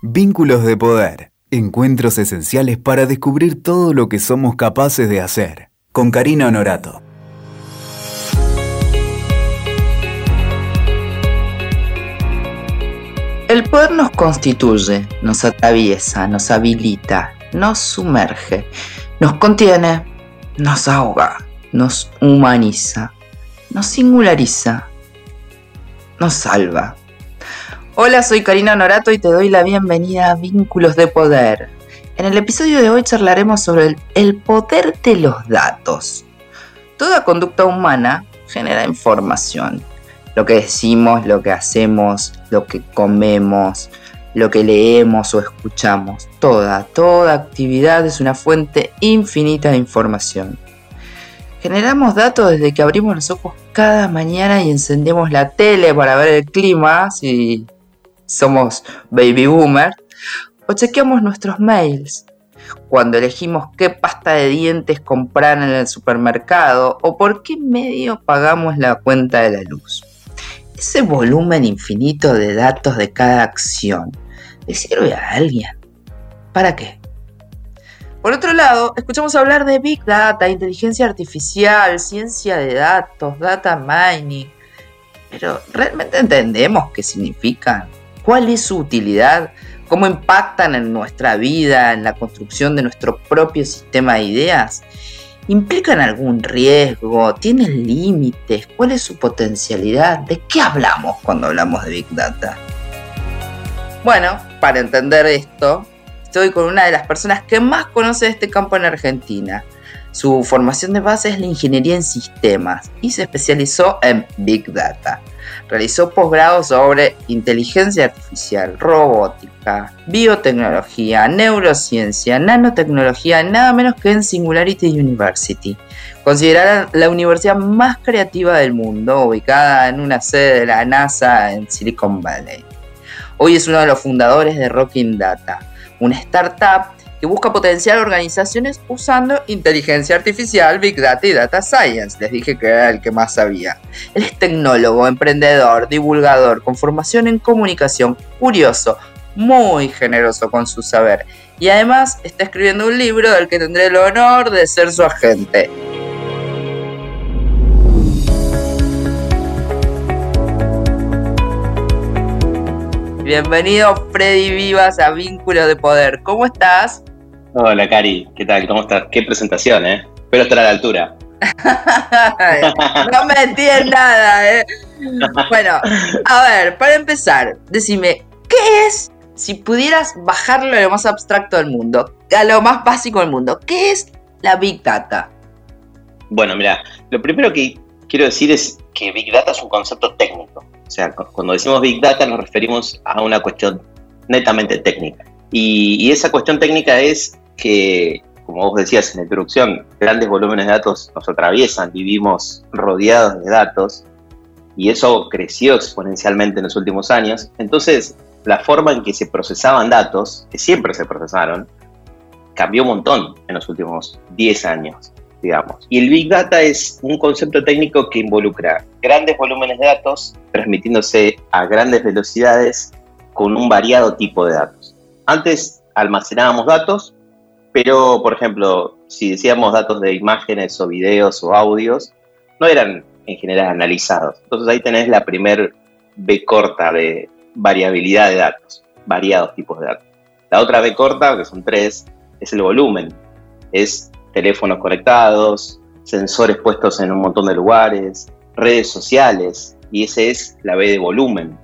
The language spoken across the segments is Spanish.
Vínculos de poder. Encuentros esenciales para descubrir todo lo que somos capaces de hacer. Con Karina Honorato. El poder nos constituye, nos atraviesa, nos habilita, nos sumerge, nos contiene, nos ahoga, nos humaniza, nos singulariza, nos salva. Hola, soy Karina Norato y te doy la bienvenida a Vínculos de Poder. En el episodio de hoy charlaremos sobre el, poder de los datos. Toda conducta humana genera información. Lo que decimos, lo que hacemos, lo que comemos, lo que leemos o escuchamos. Toda, toda actividad es una fuente infinita de información. Generamos datos desde que abrimos los ojos cada mañana y encendemos la tele para ver el clima, si somos baby boomer, o chequeamos nuestros mails cuando elegimos qué pasta de dientes comprar en el supermercado o por qué medio pagamos la cuenta de la luz. Ese volumen infinito de datos de cada acción, ¿le sirve a alguien? ¿Para qué? Por otro lado, escuchamos hablar de Big Data, inteligencia artificial, ciencia de datos, data mining. Pero ¿realmente entendemos qué significan? ¿Cuál es su utilidad? ¿Cómo impactan en nuestra vida, en la construcción de nuestro propio sistema de ideas? ¿Implican algún riesgo? ¿Tienen límites? ¿Cuál es su potencialidad? ¿De qué hablamos cuando hablamos de Big Data? Bueno, para entender esto, estoy con una de las personas que más conoce este campo en Argentina. Su formación de base es la ingeniería en sistemas y se especializó en Big Data. Realizó posgrados sobre inteligencia artificial, robótica, biotecnología, neurociencia, nanotecnología, nada menos que en Singularity University, considerada la universidad más creativa del mundo, ubicada en una sede de la NASA en Silicon Valley. Hoy es uno de los fundadores de Rocking Data, una startup que busca potenciar organizaciones usando inteligencia artificial, Big Data y Data Science. Les dije que era el que más sabía. Él es tecnólogo, emprendedor, divulgador, con formación en comunicación, curioso, muy generoso con su saber. Y además está escribiendo un libro del que tendré el honor de ser su agente. Bienvenido Freddy Vivas a Vínculo de Poder. ¿Cómo estás? Hola Cari, ¿qué tal? ¿Cómo estás? Qué presentación, ¿eh? Espero estar a la altura. no me entiendes nada, ¿eh? Bueno, a ver, para empezar, decime, ¿qué es, si pudieras bajarlo a lo más abstracto del mundo, a lo más básico del mundo, qué es la Big Data? Bueno, mira, lo primero que quiero decir es que Big Data es un concepto técnico. O sea, cuando decimos Big Data nos referimos a una cuestión netamente técnica. Y, esa cuestión técnica es que, como vos decías en la introducción, grandes volúmenes de datos nos atraviesan, vivimos rodeados de datos y eso creció exponencialmente en los últimos años. Entonces, la forma en que se procesaban datos, que siempre se procesaron, cambió un montón en los últimos 10 años digamos. Y el Big Data es un concepto técnico que involucra grandes volúmenes de datos transmitiéndose a grandes velocidades con un variado tipo de datos. Antes almacenábamos datos, pero por ejemplo, si decíamos datos de imágenes o videos o audios, no eran en general analizados. Entonces ahí tenés la primer B corta de variabilidad de datos, variados tipos de datos. La otra B corta, que son tres, es el volumen. Es teléfonos conectados, sensores puestos en un montón de lugares, redes sociales, y ese es la B de volumen.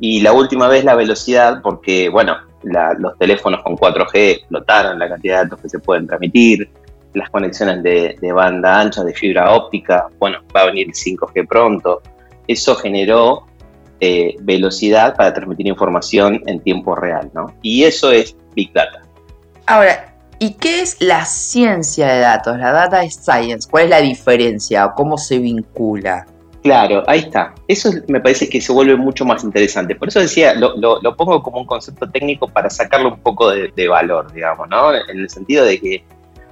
Y la última vez la velocidad, porque, bueno, los teléfonos con 4G explotaron la cantidad de datos que se pueden transmitir, las conexiones de, banda ancha, de fibra óptica, bueno, va a venir el 5G pronto. Eso generó eh, velocidad para transmitir información en tiempo real, ¿no? Y eso es Big Data. Ahora, ¿Y qué es la ciencia de datos, la data science? ¿Cuál es la diferencia o cómo se vincula? Claro, ahí está. Eso me parece que se vuelve mucho más interesante. Por eso decía, lo, pongo como un concepto técnico para sacarle un poco de, valor, digamos, ¿no? En el sentido de que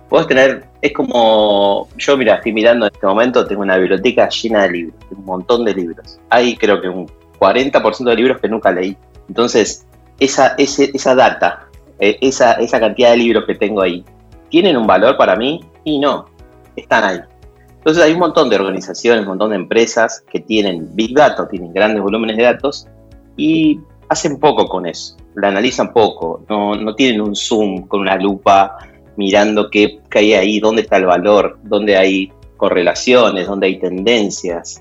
puedes tener, es como, yo mira, estoy mirando en este momento, tengo una biblioteca llena de libros, un montón de libros. Hay creo que un 40% de libros que nunca leí. Entonces, esa, esa data, eh, esa, esa cantidad de libros que tengo ahí, ¿tienen un valor para mí? Y no, están ahí. Entonces hay un montón de organizaciones, un montón de empresas que tienen Big Data, tienen grandes volúmenes de datos y hacen poco con eso, la analizan poco, no, tienen un zoom con una lupa mirando qué, qué, hay ahí, dónde está el valor, dónde hay correlaciones, dónde hay tendencias.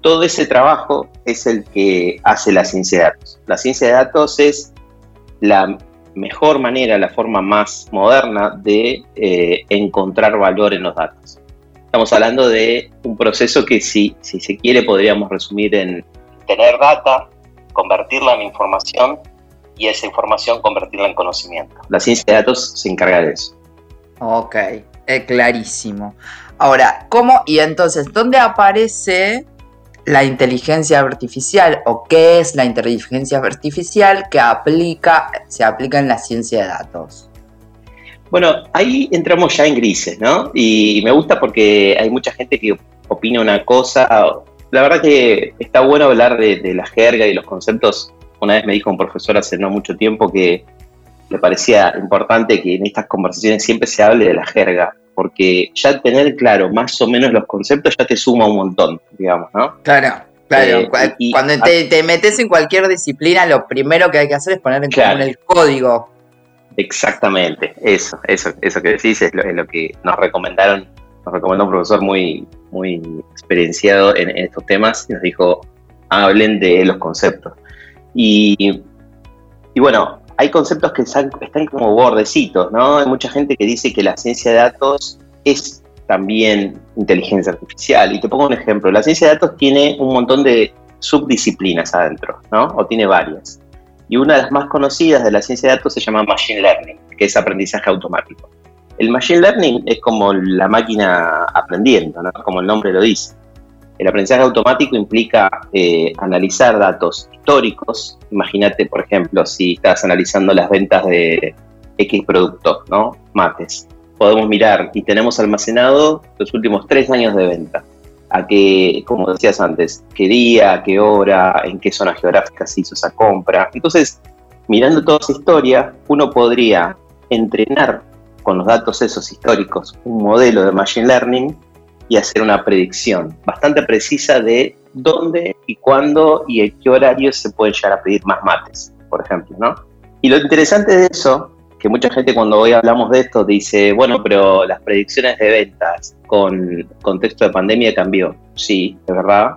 Todo ese trabajo es el que hace la ciencia de datos. La ciencia de datos es la mejor manera, la forma más moderna de eh, encontrar valor en los datos. Estamos hablando de un proceso que si, si se quiere podríamos resumir en tener data, convertirla en información y esa información convertirla en conocimiento. La ciencia de datos se encarga de eso. Ok, es clarísimo. Ahora, ¿cómo y entonces dónde aparece la inteligencia artificial o qué es la inteligencia artificial que aplica, se aplica en la ciencia de datos? Bueno, ahí entramos ya en grises, ¿no? Y me gusta porque hay mucha gente que opina una cosa. La verdad que está bueno hablar de, la jerga y los conceptos. Una vez me dijo un profesor hace no mucho tiempo que le parecía importante que en estas conversaciones siempre se hable de la jerga, porque ya tener claro más o menos los conceptos ya te suma un montón, digamos, ¿no? Claro, claro. Eh, cuando te, metes en cualquier disciplina, lo primero que hay que hacer es poner en común el código. Exactamente, eso, eso, eso que decís es lo, que nos recomendaron, nos recomendó un profesor muy, muy experienciado en, estos temas y nos dijo, hablen de los conceptos. Y, y bueno, hay conceptos que están, como bordecitos, ¿no? Hay mucha gente que dice que la ciencia de datos es también inteligencia artificial. Y te pongo un ejemplo. La ciencia de datos tiene un montón de subdisciplinas adentro, ¿no? O tiene varias. Y una de las más conocidas de la ciencia de datos se llama Machine Learning, que es aprendizaje automático. El Machine Learning es como la máquina aprendiendo, ¿no? Como el nombre lo dice. El aprendizaje automático implica eh, analizar datos históricos. Imagínate, por ejemplo, si estás analizando las ventas de X producto, ¿no? Mates. Podemos mirar y tenemos almacenado los últimos tres años de venta. A qué, como decías antes, qué día, qué hora, en qué zona geográfica se hizo esa compra. Entonces, mirando toda esa historia, uno podría entrenar con los datos esos históricos un modelo de Machine Learning y hacer una predicción bastante precisa de dónde y cuándo y en qué horario se pueden llegar a pedir más mates, por ejemplo, ¿no? Y lo interesante de eso, que mucha gente cuando hoy hablamos de esto dice, bueno, pero las predicciones de ventas con contexto de pandemia cambió. Sí, es verdad,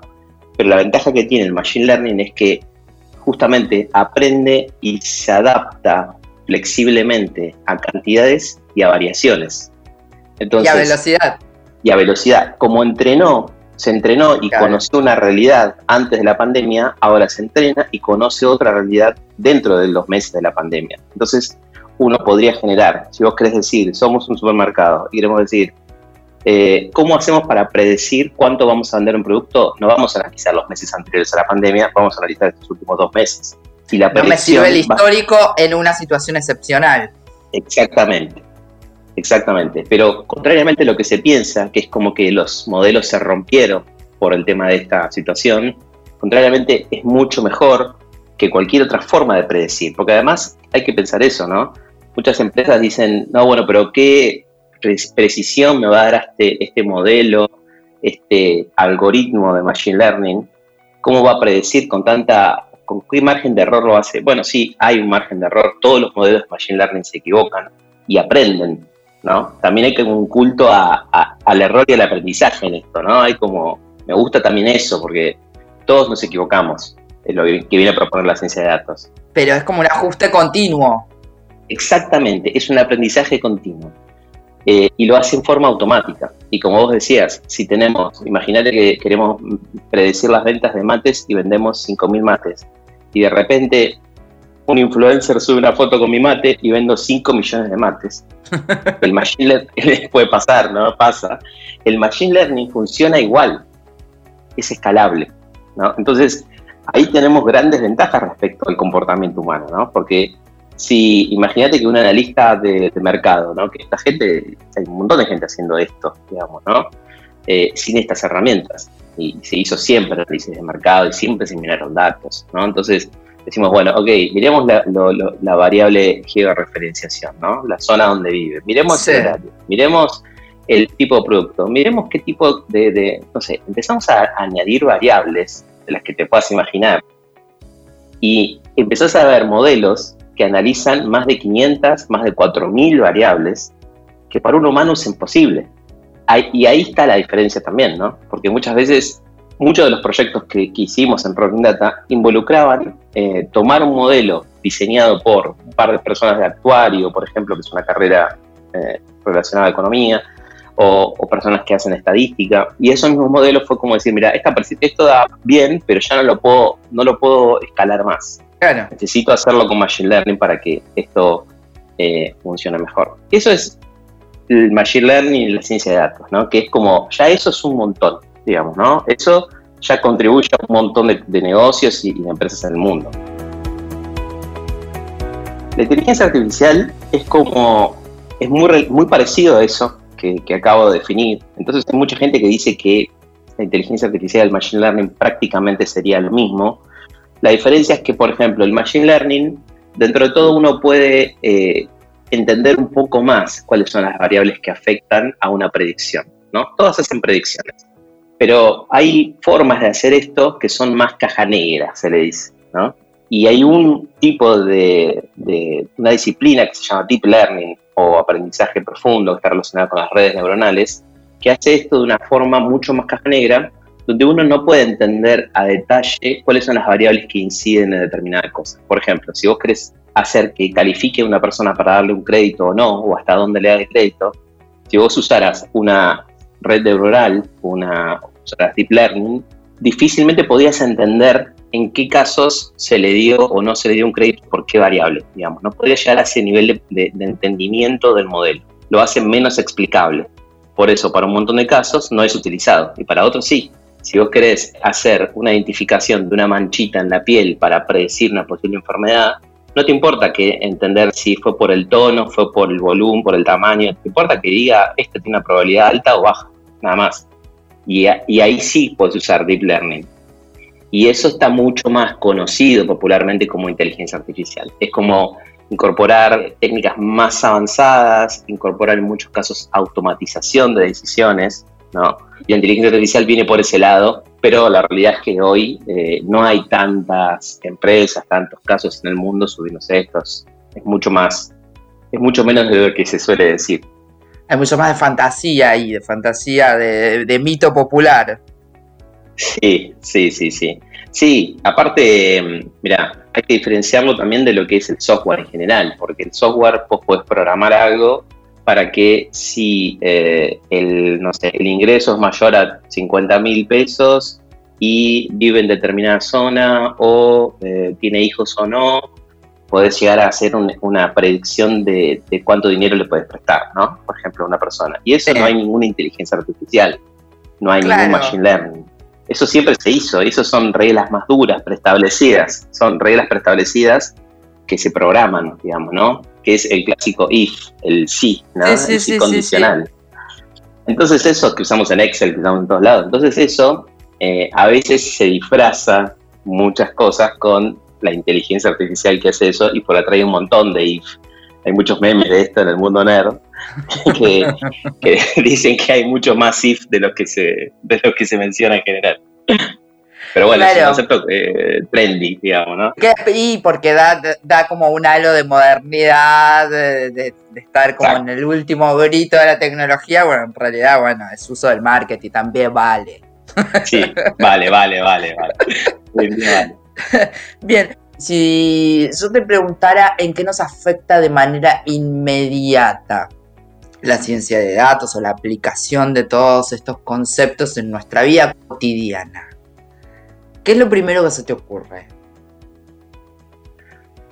pero la ventaja que tiene el Machine Learning es que justamente aprende y se adapta flexiblemente a cantidades y a variaciones. Entonces, y a velocidad y a velocidad. Como entrenó, se entrenó y conoció una realidad antes de la pandemia, ahora se entrena y conoce otra realidad dentro de los meses de la pandemia. Entonces, uno podría generar, si vos querés decir, somos un supermercado y queremos decir, eh, ¿cómo hacemos para predecir cuánto vamos a vender un producto? No vamos a analizar los meses anteriores a la pandemia, vamos a analizar estos últimos dos meses. Y la no me sirve el histórico en una situación excepcional. Exactamente. Exactamente, pero contrariamente a lo que se piensa, que es como que los modelos se rompieron por el tema de esta situación, contrariamente es mucho mejor que cualquier otra forma de predecir, porque además hay que pensar eso, ¿no? Muchas empresas dicen, no, bueno, pero ¿qué precisión me va a dar este, este modelo, este algoritmo de Machine Learning? ¿Cómo va a predecir con tanta, con qué margen de error lo hace? Bueno, sí, hay un margen de error, todos los modelos de Machine Learning se equivocan y aprenden, ¿no? También hay como un culto al error y al aprendizaje en esto, ¿no? Hay como, me gusta también eso, porque todos nos equivocamos, es lo que viene a proponer la ciencia de datos. Pero es como un ajuste continuo. Exactamente, es un aprendizaje continuo. Eh, y lo hace en forma automática. Y como vos decías, si tenemos, imagínate que queremos predecir las ventas de mates y vendemos 5.000 mates, y de repente un influencer sube una foto con mi mate y vendo 5 millones de mates. El machine learning puede pasar, ¿no? Pasa. El machine learning funciona igual. Es escalable, ¿no? Entonces, ahí tenemos grandes ventajas respecto al comportamiento humano, ¿no? Porque si imagínate que un analista de, mercado, ¿no? Que esta gente, hay un montón de gente haciendo esto, digamos, ¿no? Eh, sin estas herramientas. Y se hizo siempre análisis de mercado y siempre se miraron datos, ¿no? Entonces, decimos, bueno, ok, miremos la, variable georreferenciación, ¿no? La zona donde vive. Miremos el horario, miremos el tipo de producto, miremos qué tipo de, no sé, empezamos a añadir variables de las que te puedas imaginar. Y empezás a ver modelos que analizan más de 500, más de 4.000 variables, que para un humano es imposible. y ahí está la diferencia también, ¿no? Porque muchas veces muchos de los proyectos que, hicimos en Rolling Data involucraban eh, tomar un modelo diseñado por un par de personas de actuario, por ejemplo, que es una carrera eh, relacionada a economía, o, personas que hacen estadística, y esos mismos modelos fue como decir, mira, esta, esto da bien, pero ya no lo puedo, no lo puedo escalar más. Necesito hacerlo con Machine Learning para que esto eh, funcione mejor. Eso es el Machine Learning y la ciencia de datos, ¿no? Que es como, ya eso es un montón digamos, ¿no? Eso ya contribuye a un montón de, negocios y, de empresas en el mundo. La inteligencia artificial es como, es muy, muy parecido a eso que, acabo de definir. Entonces hay mucha gente que dice que la inteligencia artificial y el machine learning prácticamente sería lo mismo. La diferencia es que, por ejemplo, el machine learning, dentro de todo uno puede eh, entender un poco más cuáles son las variables que afectan a una predicción. ¿no? Todas hacen predicciones. Pero hay formas de hacer esto que son más caja negra, se le dice, ¿no? Y hay un tipo de, una disciplina que se llama Deep Learning o aprendizaje profundo, que está relacionado con las redes neuronales, que hace esto de una forma mucho más caja negra, donde uno no puede entender a detalle cuáles son las variables que inciden en determinadas cosas. Por ejemplo, si vos querés hacer que califique a una persona para darle un crédito o no, o hasta dónde le da el crédito, si vos usaras una red neuronal, una sea, Deep Learning, difícilmente podías entender en qué casos se le dio o no se le dio un crédito por qué variable, digamos. No podía llegar a ese nivel de, entendimiento del modelo. Lo hace menos explicable. Por eso, para un montón de casos no es utilizado y para otros sí. Si vos querés hacer una identificación de una manchita en la piel para predecir una posible enfermedad, no te importa que entender si fue por el tono, fue por el volumen, por el tamaño, te importa que diga, este tiene una probabilidad alta o baja, nada más. Y, ahí sí puedes usar Deep Learning. Y eso está mucho más conocido popularmente como inteligencia artificial. Es como incorporar técnicas más avanzadas, incorporar en muchos casos automatización de decisiones, ¿no? La inteligencia artificial viene por ese lado, pero la realidad es que hoy eh, no hay tantas empresas, tantos casos en el mundo subiéndose estos. Es mucho más, es mucho menos de lo que se suele decir hay mucho más de fantasía ahí, de fantasía, de, mito popular. Sí, sí, sí, sí. Sí, aparte, mira, hay que diferenciarlo también de lo que es el software en general, porque el software vos podés programar algo para que si eh, el, no sé, el ingreso es mayor a 50 mil pesos y vive en determinada zona o eh, tiene hijos o no, podés llegar a hacer una predicción de, cuánto dinero le puedes prestar, ¿no? Por ejemplo, a una persona. Y eso no hay ninguna inteligencia artificial, no hay ningún machine learning. Eso siempre se hizo, eso son reglas más duras, preestablecidas, son reglas preestablecidas que se programan, digamos, ¿no? Que es el clásico if, el sí, ¿no? el sí, condicional. Entonces eso que usamos en Excel, que usamos en todos lados, entonces eso eh, a veces se disfraza muchas cosas con la inteligencia artificial que hace eso y por atrás hay un montón de if. Hay muchos memes de esto en el mundo nerd que, dicen que hay mucho más if de lo que se, de lo que se menciona en general. Pero bueno, es un concepto eh, trendy, digamos, ¿no? Y porque da, da como un halo de modernidad, de, estar como en el último grito de la tecnología. Bueno, en realidad, bueno, es uso del marketing, también vale. Sí, vale, vale, vale, vale. vale. Bien, si yo te preguntara en qué nos afecta de manera inmediata la ciencia de datos o la aplicación de todos estos conceptos en nuestra vida cotidiana, ¿qué es lo primero que se te ocurre?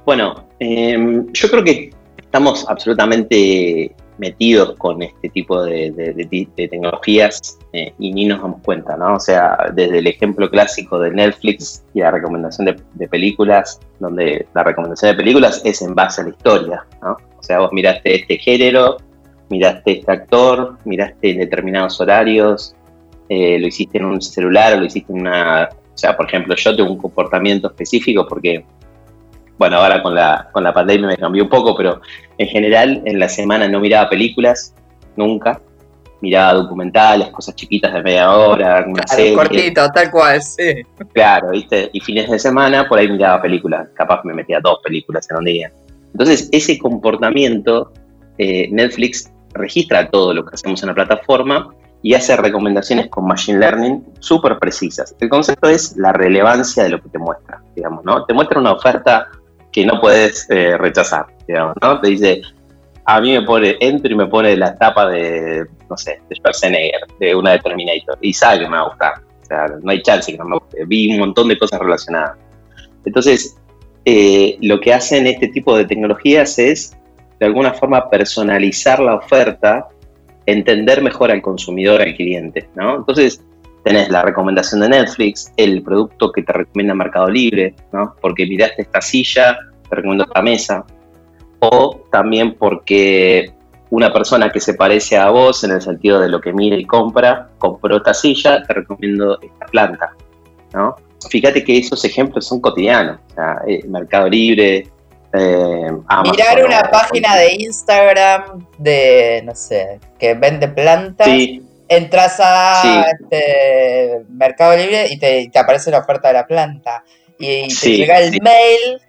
Bueno, em, yo creo que estamos absolutamente metidos con este tipo de, tecnologías eh, y ni nos damos cuenta, ¿no? O sea, desde el ejemplo clásico de Netflix y la recomendación de, películas, donde la recomendación de películas es en base a la historia, ¿no? O sea, vos miraste este género, miraste este actor, miraste en determinados horarios, eh, lo hiciste en un celular lo hiciste en una... O sea, por ejemplo, yo tengo un comportamiento específico porque bueno, ahora con la, con la pandemia me cambió un poco, pero en general en la semana no miraba películas, nunca. Miraba documentales, cosas chiquitas de media hora, una serie. Cortito, tal cual, sí. Claro, ¿viste? Y fines de semana por ahí miraba películas. Capaz me metía dos películas en un día. Entonces, ese comportamiento, eh, Netflix registra todo lo que hacemos en la plataforma y hace recomendaciones con Machine Learning súper precisas. El concepto es la relevancia de lo que te muestra, digamos, ¿no? Te muestra una oferta que no puedes eh, rechazar, digamos, ¿no? Te dice, a mí me pone, entro y me pone la tapa de, no sé, de Schwarzenegger, de una de Terminator, y sabe que me va a gustar. O sea, no hay chance que no me guste. Vi un montón de cosas relacionadas. Entonces, eh, lo que hacen este tipo de tecnologías es, de alguna forma, personalizar la oferta entender mejor al consumidor, al cliente, ¿no? Entonces, tenés la recomendación de Netflix, el producto que te recomienda Mercado Libre, ¿no? Porque miraste esta silla, te recomiendo esta mesa. O también porque una persona que se parece a vos en el sentido de lo que mira y compra, compró esta silla, te recomiendo esta planta, ¿no? Fíjate que esos ejemplos son cotidianos. Eh, Mercado Libre, eh, Mirar una página de Instagram de, no sé, que vende plantas. Entras a este, Mercado Libre y te, aparece la oferta de la planta. Y te llega el mail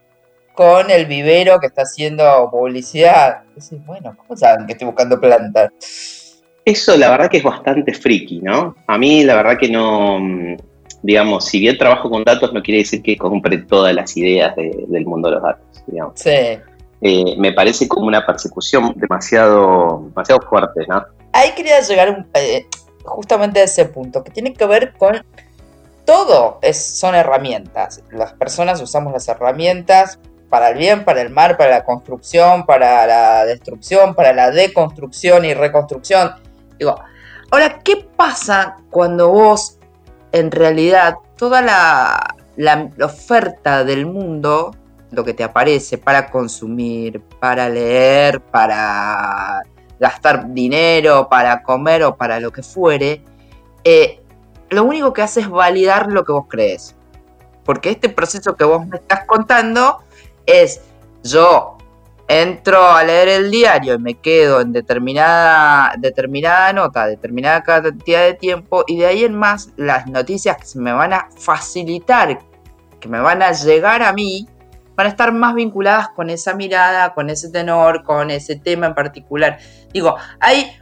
con el vivero que está haciendo publicidad. bueno, ¿cómo saben que estoy buscando plantas? Eso la verdad que es bastante friki, ¿no? A mí la verdad que no, digamos, si bien trabajo con datos no quiere decir que compre todas las ideas del mundo de los datos. Sí. Eh, me parece como una persecución demasiado, demasiado fuerte, ¿no? Ahí quería llegar eh, justamente a ese punto, que tiene que ver con todo es, son herramientas. Las personas usamos las herramientas para el bien, para el mal, para la construcción, para la destrucción, para la deconstrucción y reconstrucción. Digo, ahora, ¿qué pasa cuando vos, en realidad, toda la, la oferta del mundo lo que te aparece para consumir, para leer, para gastar dinero, para comer o para lo que fuere, eh, lo único que hace es validar lo que vos crees. Porque este proceso que vos me estás contando es yo entro a leer el diario y me quedo en determinada, determinada nota, determinada cantidad de tiempo y de ahí en más las noticias que se me van a facilitar, que me van a llegar a mí, van a estar más vinculadas con esa mirada, con ese tenor, con ese tema en particular. Digo, hay,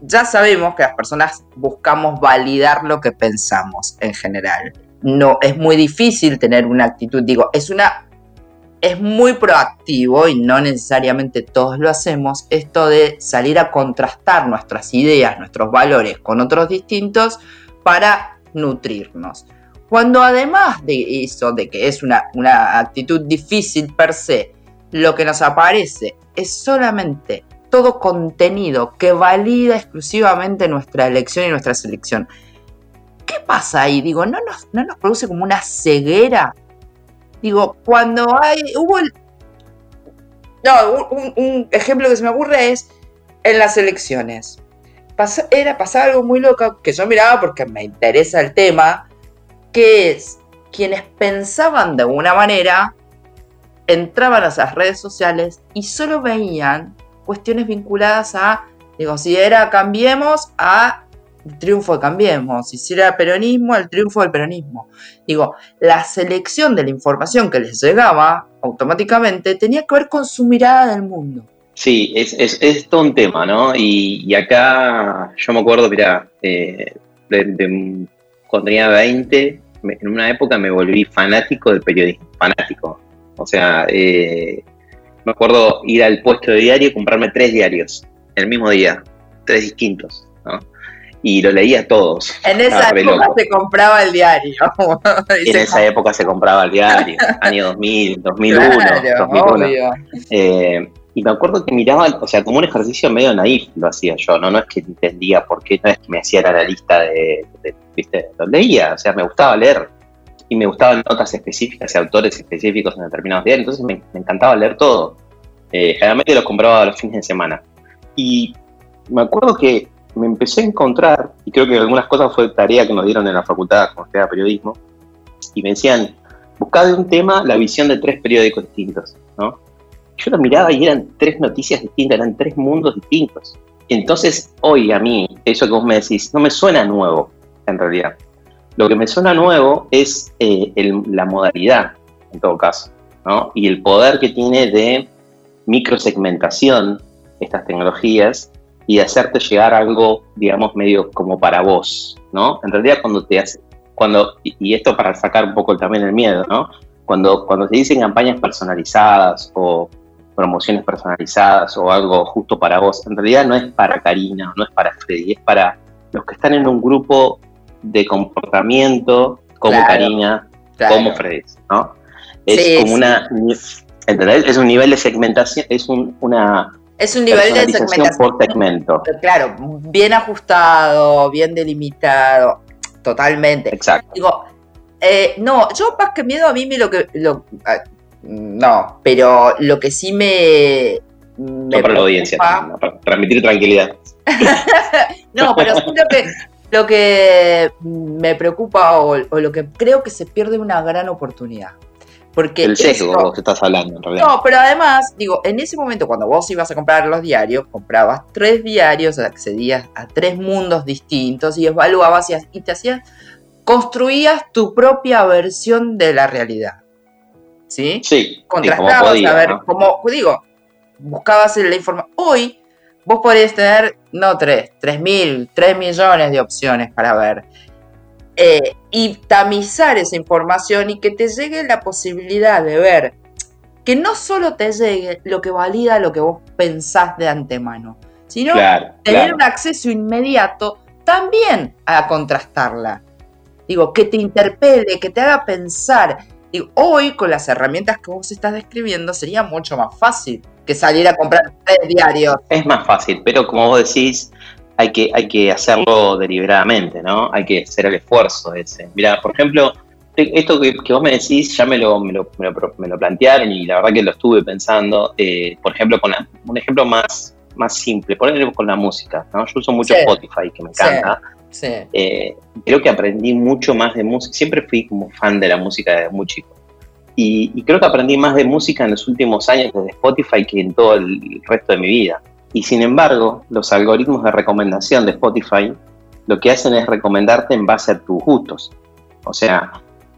ya sabemos que las personas buscamos validar lo que pensamos en general. No, es muy difícil tener una actitud, digo, es una es muy proactivo y no necesariamente todos lo hacemos, esto de salir a contrastar nuestras ideas, nuestros valores con otros distintos para nutrirnos. Cuando además de eso, de que es una, actitud difícil per se, lo que nos aparece es solamente todo contenido que valida exclusivamente nuestra elección y nuestra selección. ¿Qué pasa ahí? Digo, ¿no nos, no nos produce como una ceguera? Digo, cuando hay. Hubo No, un, ejemplo que se me ocurre es en las elecciones. era pasar algo muy loco que yo miraba porque me interesa el tema que es quienes pensaban de una manera, entraban a esas redes sociales y solo veían cuestiones vinculadas a, digo, si era Cambiemos, a el triunfo de Cambiemos, si era peronismo, el triunfo del peronismo. Digo, la selección de la información que les llegaba automáticamente tenía que ver con su mirada del mundo. Sí, es, todo un tema, ¿no? Y, acá yo me acuerdo, mira, eh, de, cuando tenía 20, en una época me volví fanático del periodismo, fanático. O sea, eh, me acuerdo ir al puesto de diario y comprarme tres diarios el mismo día, tres distintos. Y lo leía todos. En esa época se compraba el diario. en esa época se compraba el diario, año 2000, 2001, 2001. Y me acuerdo que miraba, o sea, como un ejercicio medio naif lo hacía yo, ¿no? No es que entendía por qué, no es que me hacía la lista de, ¿viste? Lo leía, o sea, me gustaba leer. Y me gustaban notas específicas y autores específicos en determinados días, entonces me, encantaba leer todo. Eh, generalmente lo compraba los fines de semana. Y me acuerdo que me empecé a encontrar, y creo que algunas cosas fue tarea que nos dieron en la facultad como era periodismo, y me decían, buscá de un tema la visión de tres periódicos distintos, ¿no? Yo lo miraba y eran tres noticias distintas, eran tres mundos distintos. Entonces, hoy a mí, eso que vos me decís, no me suena nuevo, en realidad. Lo que me suena nuevo es eh, la modalidad, en todo caso, ¿no? Y el poder que tiene de microsegmentación estas tecnologías y hacerte llegar algo, digamos, medio como para vos, ¿no? En realidad cuando te hace, cuando, y esto para sacar un poco también el miedo, ¿no? Cuando, cuando se dicen campañas personalizadas o promociones personalizadas o algo justo para vos, en realidad no es para Karina, no es para Freddy, es para los que están en un grupo de comportamiento como Karina, como Freddy, ¿no? Es como una, ¿entendés? Es un nivel de segmentación, es un, una es un nivel de segmentación por segmento. Claro, bien ajustado, bien delimitado, totalmente. Exacto. Digo, eh, no, yo más que miedo a mí me lo que... Lo, ah, no, pero lo que sí me... me no para la audiencia, para transmitir tranquilidad. no, pero sí lo que, lo que me preocupa o, o lo que creo que se pierde una gran oportunidad. Porque el sesgo vos estás hablando, en realidad. No, pero además, digo, en ese momento cuando vos ibas a comprar los diarios, comprabas tres diarios, accedías a tres mundos distintos y evaluabas y, te hacías, construías tu propia versión de la realidad. ¿Sí? Sí. Contrastabas, a ver, como digo, buscabas la información. Hoy vos podés tener, no tres, tres mil, tres millones de opciones para ver. Eh, y tamizar esa información y que te llegue la posibilidad de ver que no solo te llegue lo que valida lo que vos pensás de antemano, sino tener un acceso inmediato también a contrastarla. Digo, que te interpele, que te haga pensar. Digo, hoy con las herramientas que vos estás describiendo sería mucho más fácil que salir a comprar tres diarios. Es más fácil, pero como vos decís, hay que, hay que hacerlo deliberadamente, ¿no? Hay que hacer el esfuerzo ese. Mira, por ejemplo, esto que, vos me decís ya me lo, me lo, me lo, plantearon y la verdad que lo estuve pensando. Eh, por ejemplo, con un ejemplo más, más simple, ponerlo con la música, ¿no? Yo uso mucho Spotify, que me encanta. Sí. Eh, creo que aprendí mucho más de música. Siempre fui como fan de la música desde muy chico. Y, y, creo que aprendí más de música en los últimos años desde Spotify que en todo el resto de mi vida. Y sin embargo, los algoritmos de recomendación de Spotify lo que hacen es recomendarte en base a tus gustos. O sea,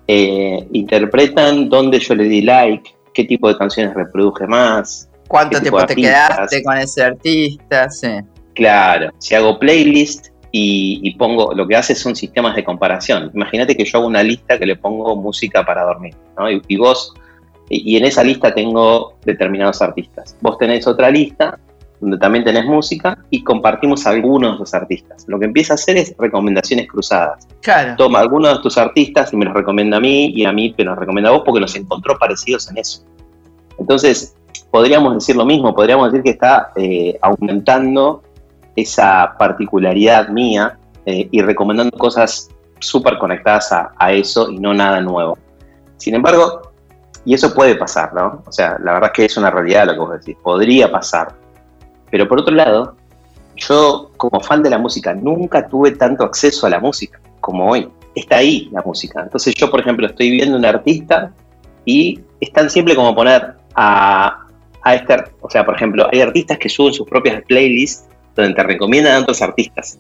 eh, interpretan dónde yo le di like, qué tipo de canciones reproduje más. ¿Cuánto tiempo te quedaste con ese artista? Sí. Claro, si hago playlist y, pongo, lo que hace son sistemas de comparación. Imagínate que yo hago una lista que le pongo música para dormir, ¿no? y, y vos, y en esa lista tengo determinados artistas. Vos tenés otra lista donde también tenés música y compartimos algunos de los artistas. Lo que empieza a hacer es recomendaciones cruzadas. Claro. Toma algunos de tus artistas y me los recomienda a mí y a mí te los recomienda a vos porque los encontró parecidos en eso. Entonces, podríamos decir lo mismo, podríamos decir que está eh, aumentando esa particularidad mía eh, y recomendando cosas súper conectadas a, a eso y no nada nuevo. Sin embargo, y eso puede pasar, ¿no? O sea, la verdad es que es una realidad lo que vos decís, podría pasar pero por otro lado, yo como fan de la música nunca tuve tanto acceso a la música como hoy. Está ahí la música. Entonces yo, por ejemplo, estoy viendo un artista y es tan simple como poner a, a este, o sea, por ejemplo, hay artistas que suben sus propias playlists donde te recomiendan a otros artistas.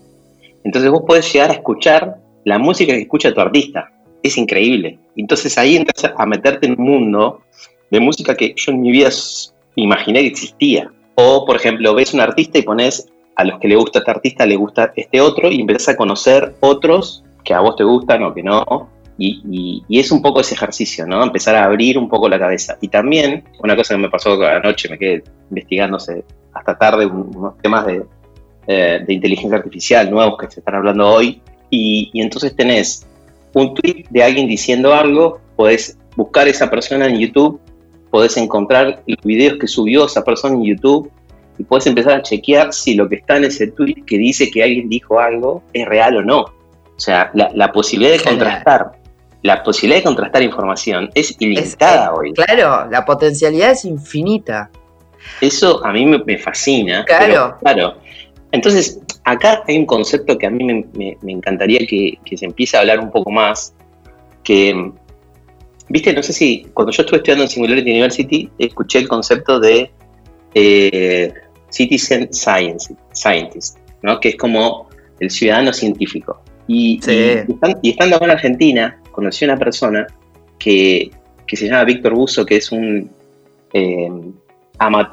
Entonces vos podés llegar a escuchar la música que escucha tu artista. Es increíble. Entonces ahí entras a meterte en un mundo de música que yo en mi vida imaginé que existía. O, por ejemplo, ves un artista y pones a los que le gusta este artista, le gusta este otro, y empiezas a conocer otros que a vos te gustan o que no. Y, es un poco ese ejercicio, ¿no? Empezar a abrir un poco la cabeza. Y también, una cosa que me pasó anoche, me quedé investigándose hasta tarde unos temas de, eh, de inteligencia artificial nuevos que se están hablando hoy. Y, y entonces tenés un tweet de alguien diciendo algo, podés buscar a esa persona en YouTube podés encontrar los videos que subió esa persona en YouTube y podés empezar a chequear si lo que está en ese tweet que dice que alguien dijo algo es real o no. O sea, la, posibilidad de contrastar, la posibilidad de contrastar información es ilimitada hoy. Claro, la potencialidad es infinita. Eso a mí me, fascina. Claro. claro. Entonces, acá hay un concepto que a mí me, encantaría que, que, se empiece a hablar un poco más, que viste, no sé si cuando yo estuve estudiando en Singularity University, escuché el concepto de eh, Citizen Science, Scientist, ¿no? que es como el ciudadano científico. Y, estando en Argentina, conocí a una persona que, se llama Víctor Buzo, que es un, eh,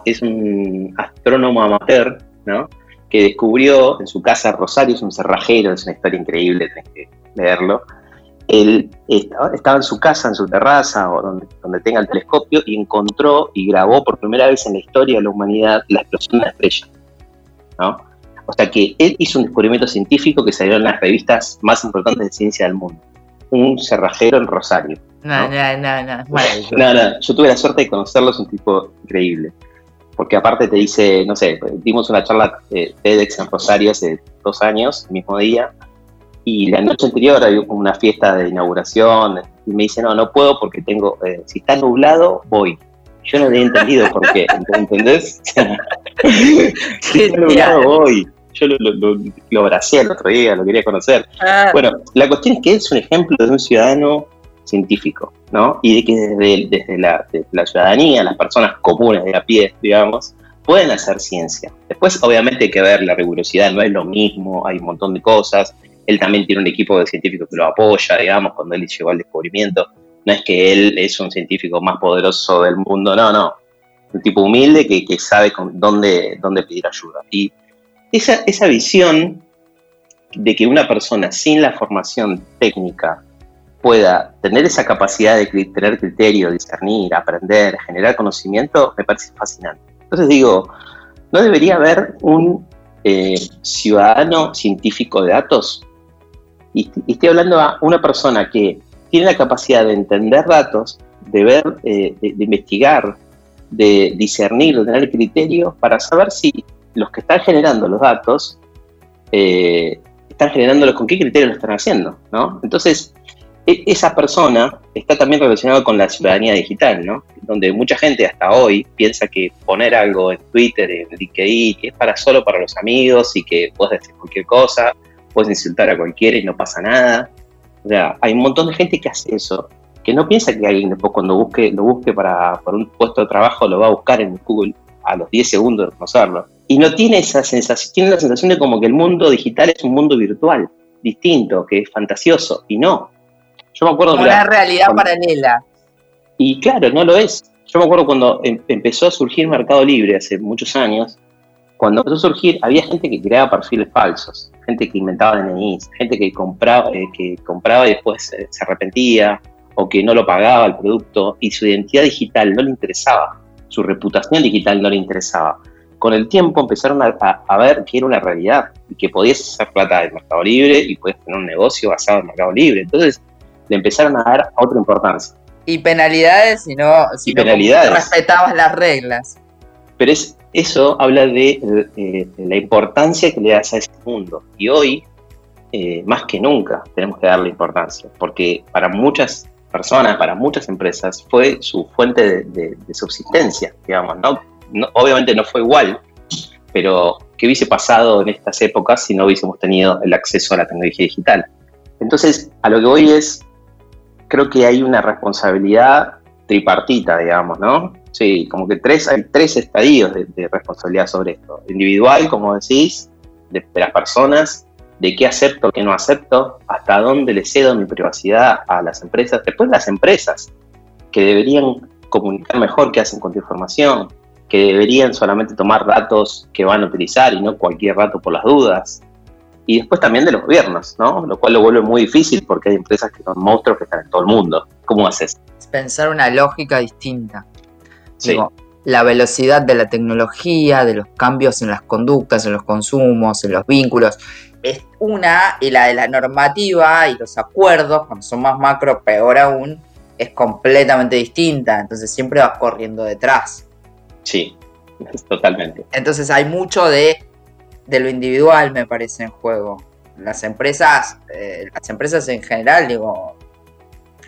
es un astrónomo amateur, ¿no? que descubrió en su casa Rosario, es un cerrajero, es una historia increíble, tenés que leerlo. Él estaba en su casa, en su terraza o donde, donde tenga el telescopio y encontró y grabó por primera vez en la historia de la humanidad la explosión de una estrella. ¿no? O sea que él hizo un descubrimiento científico que salió en las revistas más importantes de ciencia del mundo. Un cerrajero en Rosario. No, no, no, no. no, no. Yo tuve la suerte de conocerlo, es un tipo increíble. Porque aparte te dice, no sé, dimos una charla de TEDx en Rosario hace dos años, el mismo día, y la noche anterior había una fiesta de inauguración, y me dice, no, no puedo porque tengo, eh, si está nublado, voy. Yo no había entendido por qué, ¿entendés? si está nublado, voy yo lo, lo, lo, abracé el otro día, lo quería conocer. Ah. Bueno, la cuestión es que es un ejemplo de un ciudadano científico, ¿no? Y de que desde, desde, la, la, ciudadanía, las personas comunes de a pie, digamos, pueden hacer ciencia. Después, obviamente, hay que ver la rigurosidad, no es lo mismo, hay un montón de cosas. Él también tiene un equipo de científicos que lo apoya, digamos, cuando él llegó al descubrimiento. No es que él es un científico más poderoso del mundo, no, no. Un tipo humilde que, sabe dónde, dónde pedir ayuda. Y esa, esa visión de que una persona sin la formación técnica pueda tener esa capacidad de tener criterio, discernir, aprender, generar conocimiento, me parece fascinante. Entonces digo, ¿no debería haber un eh, ciudadano científico de datos? Y, estoy hablando a una persona que tiene la capacidad de entender datos, de ver, eh, de, investigar, de discernir, de tener criterio para saber si los que están generando los datos eh, están generándolos con qué criterio lo están haciendo, ¿no? Entonces, e, esa persona está también relacionada con la ciudadanía digital, ¿no? Donde mucha gente hasta hoy piensa que poner algo en Twitter, en LinkedIn, es para solo para los amigos y que puedes decir cualquier cosa, puedes insultar a cualquiera y no pasa nada. O sea, hay un montón de gente que hace eso, que no piensa que alguien después cuando busque, lo busque para, para un puesto de trabajo lo va a buscar en Google a los 10 segundos de conocerlo y no tiene esa sensación, tiene la sensación de como que el mundo digital es un mundo virtual, distinto, que es fantasioso, y no. Yo me acuerdo Una realidad paralela. Y claro, no lo es. Yo me acuerdo cuando em, empezó a surgir Mercado Libre hace muchos años, cuando empezó a surgir, había gente que creaba perfiles falsos, gente que inventaba DNIs, gente que compraba, eh, que compraba y después se arrepentía, o que no lo pagaba el producto, y su identidad digital no le interesaba, su reputación digital no le interesaba con el tiempo empezaron a, ver que era una realidad y que podías hacer plata del mercado libre y podías tener un negocio basado en el mercado libre. Entonces le empezaron a dar otra importancia. Y penalidades si no, si respetabas las reglas. Pero es, eso habla de, la importancia que le das a ese mundo. Y hoy, eh, más que nunca, tenemos que darle importancia, porque para muchas personas, para muchas empresas, fue su fuente de, subsistencia, digamos, ¿no? obviamente no fue igual, pero ¿qué hubiese pasado en estas épocas si no hubiésemos tenido el acceso a la tecnología digital? Entonces, a lo que voy es, creo que hay una responsabilidad tripartita, digamos, ¿no? Sí, como que tres, hay tres estadios de, responsabilidad sobre esto. Individual, como decís, de, las personas, de qué acepto, qué no acepto, hasta dónde le cedo mi privacidad a las empresas. Después las empresas, que deberían comunicar mejor qué hacen con tu información, que deberían solamente tomar datos que van a utilizar y no cualquier dato por las dudas. Y después también de los gobiernos, ¿no? Lo cual lo vuelve muy difícil porque hay empresas que son monstruos que están en todo el mundo. ¿Cómo haces? Pensar una lógica distinta. Sí. la velocidad de la tecnología, de los cambios en las conductas, en los consumos, en los vínculos, es una, y la de la normativa y los acuerdos, cuando son más macro, peor aún, es completamente distinta. Entonces siempre vas corriendo detrás. Sí, totalmente. Entonces hay mucho de, lo individual, me parece, en juego. Las empresas, eh, las empresas en general, digo,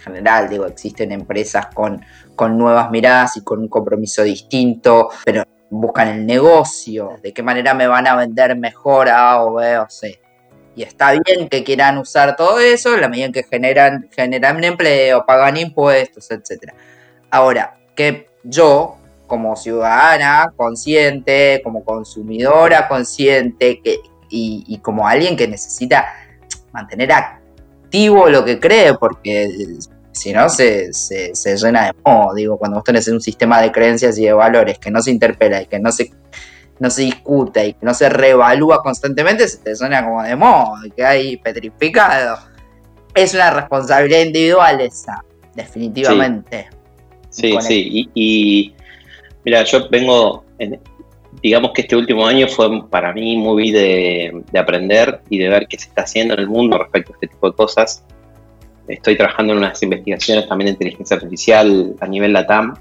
general, digo, existen empresas con, con nuevas miradas y con un compromiso distinto, pero buscan el negocio, de qué manera me van a vender mejor A o B o C. y está bien que quieran usar todo eso en la medida en que generan, generan empleo, pagan impuestos, etc. Ahora, que yo, como ciudadana consciente, como consumidora consciente que, y, como alguien que necesita mantener activo lo que cree, porque si no se, se, llena de modo. Digo, cuando vos tenés un sistema de creencias y de valores que no se interpela y que no se no se discute y que no se reevalúa constantemente, se te suena como de modo, que hay petrificado. Es una responsabilidad individual esa, definitivamente. Sí, sí, Y, mira, yo vengo, digamos que este último año fue para mí muy de, de aprender y de ver qué se está haciendo en el mundo respecto a este tipo de cosas. Estoy trabajando en unas investigaciones también de inteligencia artificial a nivel LATAM,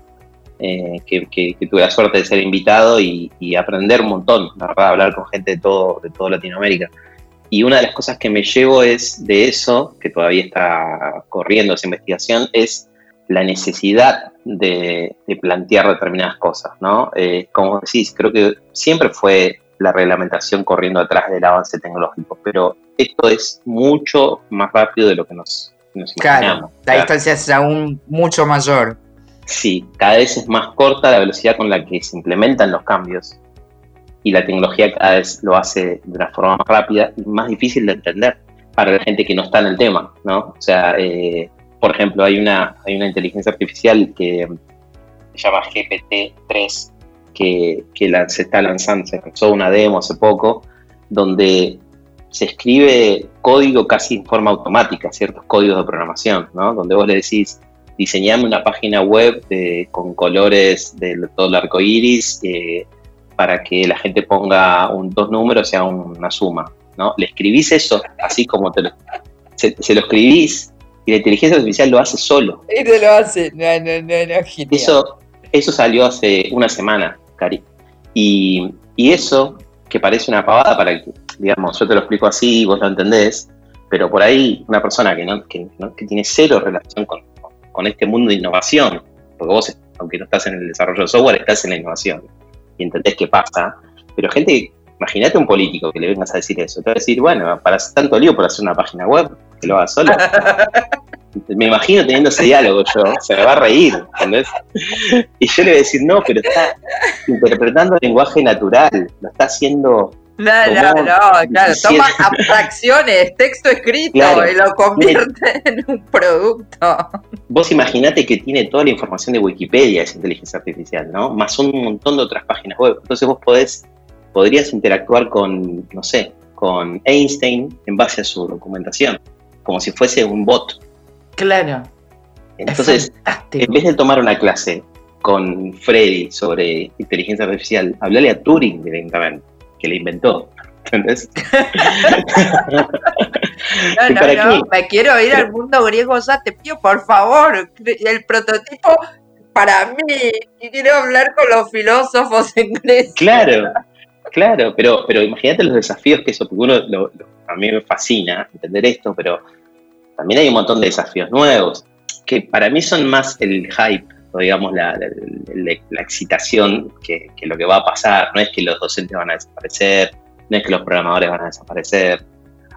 eh, que, tuve la suerte de ser invitado y, aprender un montón, la verdad, hablar con gente de todo, de todo Latinoamérica. Y una de las cosas que me llevo es de eso, que todavía está corriendo esa investigación, es la necesidad de, plantear determinadas cosas, ¿no? Eh, como decís, creo que siempre fue la reglamentación corriendo atrás del avance tecnológico, pero esto es mucho más rápido de lo que nos, nos imaginamos. la distancia es aún mucho mayor. Sí, cada vez es más corta la velocidad con la que se implementan los cambios y la tecnología cada vez lo hace de una forma más rápida y más difícil de entender para la gente que no está en el tema, ¿no? O sea, eh, por ejemplo, hay una, hay una inteligencia artificial que se llama GPT-3 que, que se está lanzando, se lanzó una demo hace poco, donde se escribe código casi en forma automática, ciertos códigos de programación, ¿no? Donde vos le decís, diseñame una página web con colores de todo el arco iris eh, para que la gente ponga un, dos números sea una suma. ¿no? Le escribís eso, así como te lo, se, lo escribís y la inteligencia artificial lo hace solo. Y lo hace, no, no, no, no Eso, eso salió hace una semana, Cari. Y, y eso, que parece una pavada para que, digamos, yo te lo explico así, vos lo entendés, pero por ahí una persona que, no, que, que tiene cero relación con, con este mundo de innovación, porque vos, aunque no estás en el desarrollo de software, estás en la innovación y entendés qué pasa, pero gente, imagínate un político que le vengas a decir eso, te va a decir, bueno, para tanto lío por hacer una página web, que lo haga solo. me imagino teniendo ese diálogo yo, se me va a reír, ¿entendés? Y yo le voy a decir, no, pero está interpretando lenguaje natural, lo está haciendo no, no, no, claro, toma abstracciones, texto escrito y lo convierte en un producto. Vos imaginate que tiene toda la información de Wikipedia, esa inteligencia artificial, ¿no? Más un montón de otras páginas web. Entonces vos podés, podrías interactuar con, no sé, con Einstein en base a su documentación, como si fuese un bot. Claro. Entonces, en vez de tomar una clase con Freddy sobre inteligencia artificial, hablale a Turing directamente que le inventó. ¿Entendés? no, no, no, me quiero ir al mundo griego ya, te pido por favor, el prototipo para mí, y quiero hablar con los filósofos en Grecia. Claro, claro, pero, pero imagínate los desafíos que eso, porque uno a mí me fascina entender esto, pero también hay un montón de desafíos nuevos, que para mí son más el hype digamos, la, excitación que, lo que va a pasar. No es que los docentes van a desaparecer, no es que los programadores van a desaparecer,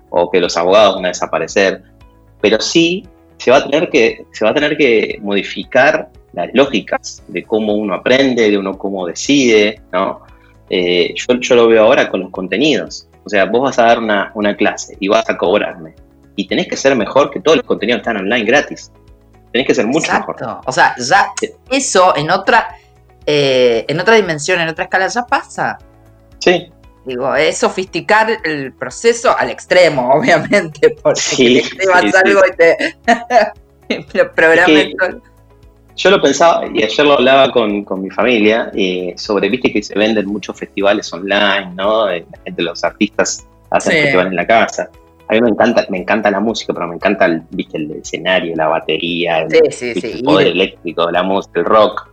o que los abogados van a desaparecer, pero sí se va a tener que, se va a tener que modificar las lógicas de cómo uno aprende, de uno cómo decide, ¿no? Eh, yo, yo, lo veo ahora con los contenidos. O sea, vos vas a dar una, una clase y vas a cobrarme. Y tenés que ser mejor que todos los contenidos que están online gratis. Tenés que ser mucho Exacto. O sea, ya eso en otra, eh, en otra dimensión, en otra escala, ya pasa. Sí. Digo, es sofisticar el proceso al extremo, obviamente, porque sí, te algo y te programas Yo lo pensaba, y ayer lo hablaba con, mi familia, eh, sobre, viste que se venden muchos festivales online, ¿no? Eh, la gente, los artistas hacen festivales en la casa a mí me encanta, me encanta la música, pero me encanta el, ¿viste? el escenario, la batería, el, poder eléctrico, la música, el rock,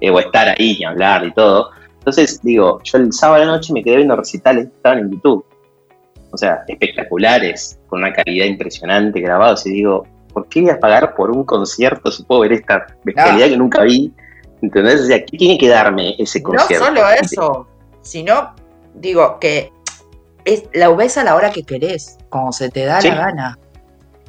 eh, o estar ahí y hablar y todo. Entonces, digo, yo el sábado a la noche me quedé viendo recitales que estaban en YouTube. O sea, espectaculares, con una calidad impresionante, grabados, y digo, ¿por qué voy a pagar por un concierto si puedo ver esta bestialidad que nunca vi? ¿Entendés? O sea, ¿qué tiene que darme ese concierto? No solo eso, sino, digo, que es, la ves a la hora que querés, como se te da la gana.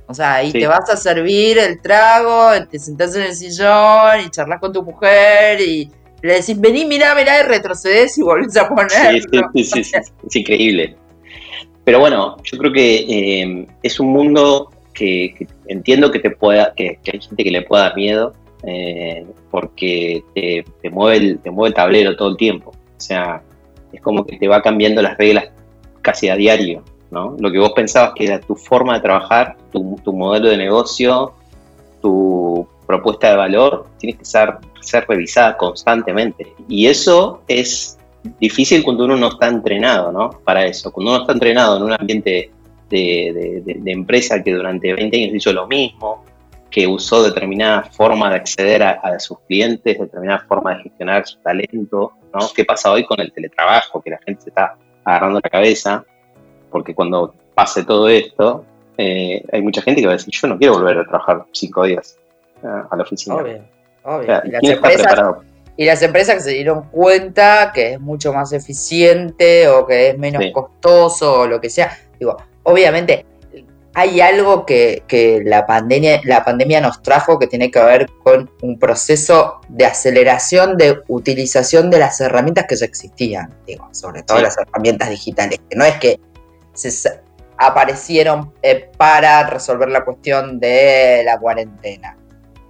O sea, ahí te vas a servir el trago, te sentás en el sillón y charlas con tu mujer y le decís, vení, mirá, mirá, y retrocedes y volvés a poner. Sí, sí, sí, es increíble. Pero bueno, yo creo que eh, es un mundo que, entiendo que te pueda, que, hay gente que le pueda dar miedo, eh, porque te, mueve el, te mueve el tablero todo el tiempo. O sea, es como que te va cambiando las reglas casi a diario, ¿no? Lo que vos pensabas que era tu forma de trabajar, tu, modelo de negocio, tu propuesta de valor, tienes que ser, ser revisada constantemente. Y eso es difícil cuando uno no está entrenado, ¿no? Para eso. Cuando uno está entrenado en un ambiente de, empresa que durante 20 años hizo lo mismo, que usó determinada forma de acceder a, sus clientes, determinada forma de gestionar su talento, ¿no? ¿Qué pasa hoy con el teletrabajo? Que la gente está agarrando la cabeza, porque cuando pase todo esto, eh, hay mucha gente que va a decir, yo no quiero volver a trabajar cinco días eh, a la oficina. Obvio, obvio. Y las empresas que se dieron cuenta que es mucho más eficiente o que es menos costoso o lo que sea. Digo, obviamente hay algo que, la, pandemia, la pandemia nos trajo que tiene que ver con un proceso de aceleración de utilización de las herramientas que ya existían, digo, sobre todo las herramientas digitales, que no es que se aparecieron eh, para resolver la cuestión de la cuarentena.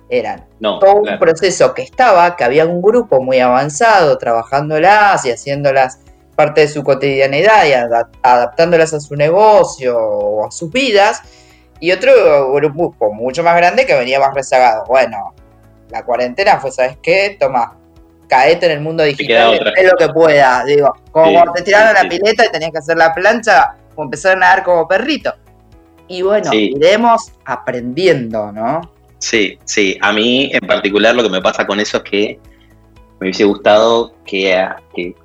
Eran todo un proceso que estaba, que había un grupo muy avanzado trabajánando-las y haciéndolas parte de su cotidianidad y adaptándolas a su negocio o a sus vidas, y otro grupo mucho más grande que venía más rezagado. Bueno, la cuarentena fue, ¿sabes qué? Toma, caete en el mundo digital, es lo que pueda. Digo, como cuando te tiraron la pileta y tenías que hacer la plancha, o empezar a nadar como perrito. Y bueno, iremos aprendiendo, ¿no? Sí, sí. A mí en particular lo que me pasa con eso es que me hubiese gustado que,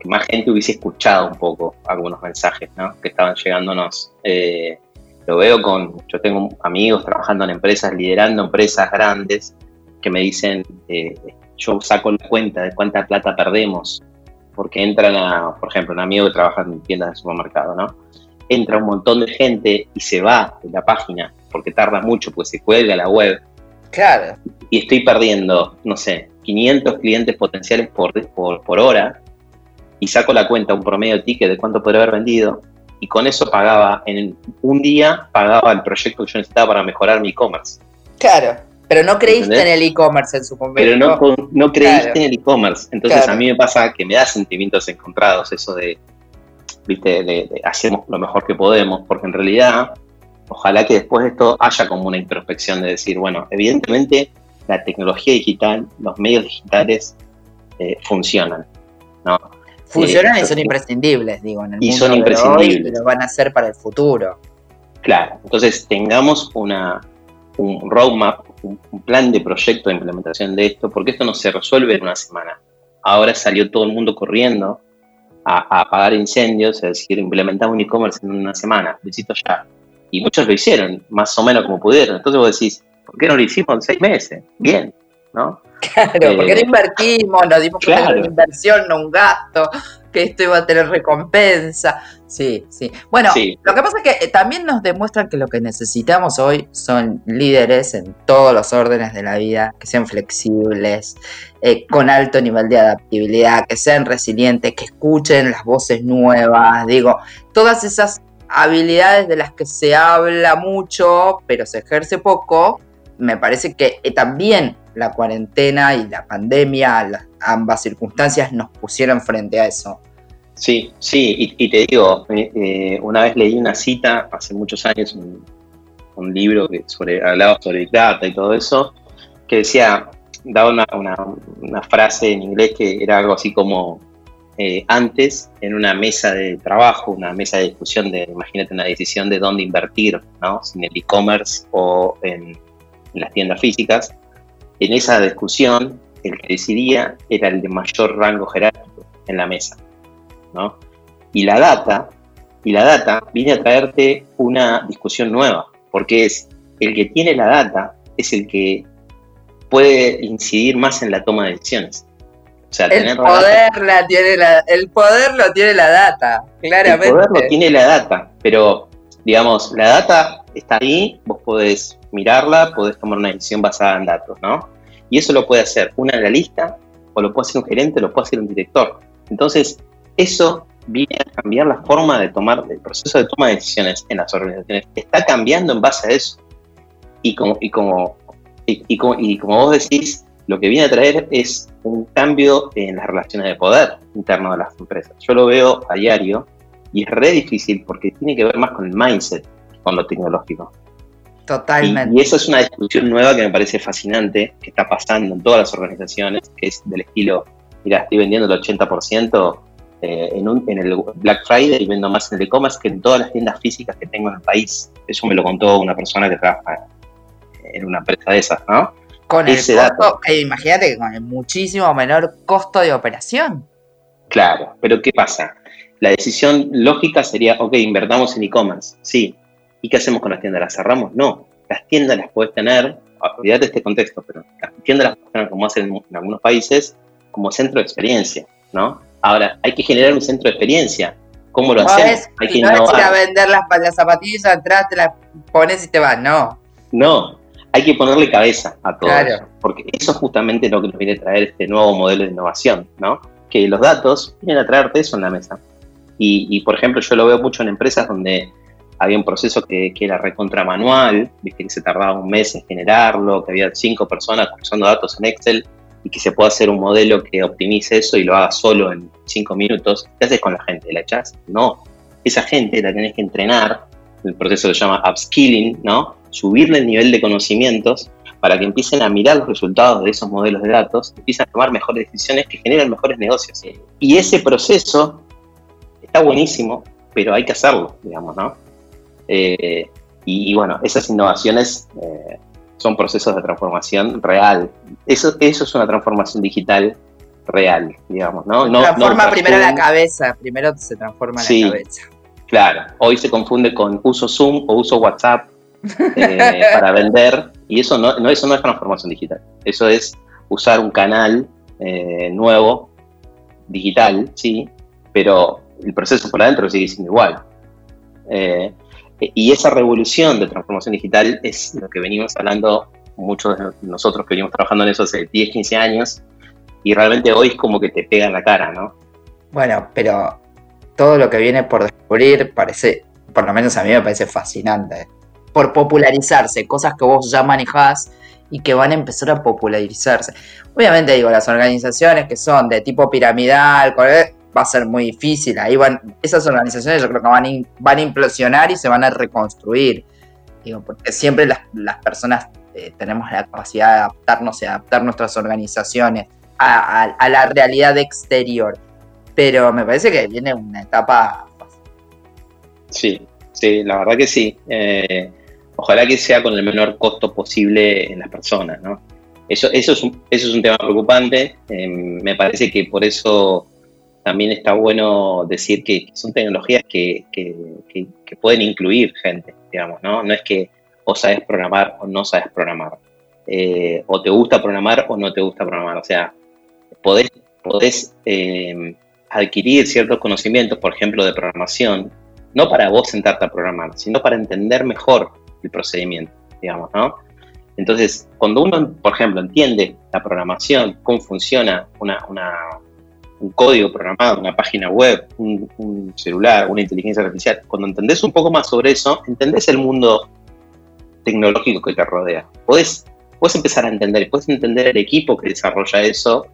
más gente hubiese escuchado un poco algunos mensajes ¿no? que estaban llegándonos. Eh, lo veo con, yo tengo amigos trabajando en empresas, liderando empresas grandes, que me dicen, eh, yo saco la cuenta de cuánta plata perdemos, porque entran a, por ejemplo, un amigo que trabaja en tiendas de supermercado, ¿no? Entra un montón de gente y se va de la página, porque tarda mucho, pues se cuelga la web Claro. Y estoy perdiendo, no sé, 500 clientes potenciales por, por, hora y saco la cuenta, un promedio de ticket de cuánto podría haber vendido y con eso pagaba, en un día pagaba el proyecto que yo necesitaba para mejorar mi e-commerce. Claro, pero no creíste en el e-commerce en su momento. Pero no, no creíste en el e-commerce. Entonces a mí me pasa que me da sentimientos encontrados eso de, viste, de hacemos lo mejor que podemos, porque en realidad ojalá que después de esto haya como una introspección de decir, bueno, evidentemente la tecnología digital, los medios digitales eh, funcionan, ¿no? Funcionan y eh, son imprescindibles, digo, en el y son imprescindibles. y lo van a ser para el futuro. Claro, entonces tengamos una, un roadmap, un, plan de proyecto de implementación de esto, porque esto no se resuelve en una semana. Ahora salió todo el mundo corriendo a, apagar incendios, es decir, implementamos un e-commerce en una semana, necesito ya y muchos lo hicieron, más o menos como pudieron. Entonces vos decís, ¿por qué no lo hicimos en seis meses? Bien, ¿no? Claro, porque no eh, invertimos, nos dimos cuenta una inversión, no un gasto, que esto iba a tener recompensa. Sí, sí. Bueno, lo que pasa es que eh, también nos demuestran que lo que necesitamos hoy son líderes en todos los órdenes de la vida, que sean flexibles, eh, con alto nivel de adaptabilidad, que sean resilientes, que escuchen las voces nuevas, digo, todas esas habilidades de las que se habla mucho, pero se ejerce poco, me parece que eh, también la cuarentena y la pandemia, ambas circunstancias nos pusieron frente a eso. Sí, sí, y, te digo, eh, eh, una vez leí una cita hace muchos años, un, libro que sobre, hablaba sobre Data y todo eso, que decía, daba una frase en inglés que era algo así como antes en una mesa de trabajo, una mesa de discusión de, imagínate, una decisión de dónde invertir, ¿no? en el e-commerce o en, las tiendas físicas. En esa discusión, el que decidía era el de mayor rango jerárquico en la mesa, ¿no? Y la data, y la data viene a traerte una discusión nueva, porque es el que tiene la data es el que puede incidir más en la toma de decisiones. O sea, el poder la, tiene la, el poder lo tiene la data, claramente. El poder lo tiene la data, pero digamos, la data está ahí, vos podés mirarla, podés tomar una decisión basada en datos, ¿no? Y eso lo puede hacer un analista, o lo puede hacer un gerente, o lo puede hacer un director. Entonces, eso viene a cambiar la forma de tomar, el proceso de toma de decisiones en las organizaciones. Está cambiando en base a eso. Y como, y como, y, como, y como vos decís, lo que viene a traer es un cambio en las relaciones de poder interno de las empresas. Yo lo veo a diario y es re difícil porque tiene que ver más con el mindset, con lo tecnológico. Totalmente. Y, eso es una discusión nueva que me parece fascinante, que está pasando en todas las organizaciones, que es del estilo, mira, estoy vendiendo el 80% eh, en, un, en el Black Friday y vendo más en el e-commerce que en todas las tiendas físicas que tengo en el país. Eso me lo contó una persona que trabaja en una empresa de esas, ¿no? Con Ese el costo, eh, imagínate que con el muchísimo menor costo de operación. Claro, pero ¿qué pasa? La decisión lógica sería, ok, invertamos en e-commerce, sí. ¿Y qué hacemos con las tiendas? ¿Las cerramos? No. Las tiendas las puedes tener, olvídate de este contexto, pero las tiendas las puedes tener, como hacen en algunos países, como centro de experiencia, ¿no? Ahora, hay que generar un centro de experiencia. ¿Cómo lo hacemos? hay que no es ir a vender las, zapatillas, atrás te las pones y te vas, no. No, hay que ponerle cabeza a todo. Claro. porque eso es justamente lo que nos viene a traer este nuevo modelo de innovación, ¿no? Que los datos vienen a traerte eso en la mesa. Y, por ejemplo, yo lo veo mucho en empresas donde había un proceso que, era recontra manual, que se tardaba un mes en generarlo, que había cinco personas cruzando datos en Excel y que se pueda hacer un modelo que optimice eso y lo haga solo en cinco minutos, ¿qué haces con la gente? ¿La echas? No. Esa gente la tenés que entrenar, el proceso se llama upskilling, ¿no? Subirle el nivel de conocimientos para que empiecen a mirar los resultados de esos modelos de datos, empiecen a tomar mejores decisiones que generen mejores negocios. Y ese proceso está buenísimo, pero hay que hacerlo, digamos, ¿no? Eh, y, bueno, esas innovaciones eh, son procesos de transformación real. Eso, eso es una transformación digital real, digamos, ¿no? no transforma primero la cabeza, primero se transforma la cabeza. Claro, hoy se confunde con uso Zoom o uso WhatsApp eh, para vender y eso no, no, eso no es transformación digital, eso es usar un canal eh, nuevo, digital, sí, pero el proceso por adentro sigue siendo igual. Eh, y esa revolución de transformación digital es lo que venimos hablando muchos de nosotros que venimos trabajando en eso hace 10, 15 años, y realmente hoy es como que te pega en la cara, ¿no? Bueno, pero todo lo que viene por descubrir parece, por lo menos a mí me parece fascinante. Por popularizarse, cosas que vos ya manejás y que van a empezar a popularizarse. Obviamente digo, las organizaciones que son de tipo piramidal, va a ser muy difícil. Ahí esas organizaciones yo creo que van, van a implosionar y se van a reconstruir. Digo, porque siempre las, las personas eh, tenemos la capacidad de adaptarnos y adaptar nuestras organizaciones a, la realidad exterior. Pero me parece que viene una etapa. Sí, sí, la verdad que sí. Eh, ojalá que sea con el menor costo posible en las personas, ¿no? Eso, eso, es, un, eso es un tema preocupante. Eh, me parece que por eso también está bueno decir que son tecnologías que, pueden incluir gente, digamos, ¿no? No es que o sabes programar o no sabes programar, eh, o te gusta programar o no te gusta programar, o sea, podés, podés eh, adquirir ciertos conocimientos, por ejemplo, de programación, no para vos sentarte a programar, sino para entender mejor el procedimiento, digamos, ¿no? Entonces, cuando uno, por ejemplo, entiende la programación, cómo funciona una, una un código programado, una página web, un, celular, una inteligencia artificial, cuando entendés un poco más sobre eso, entendés el mundo tecnológico que te rodea. Podés, empezar a entender, puedes entender el equipo que desarrolla eso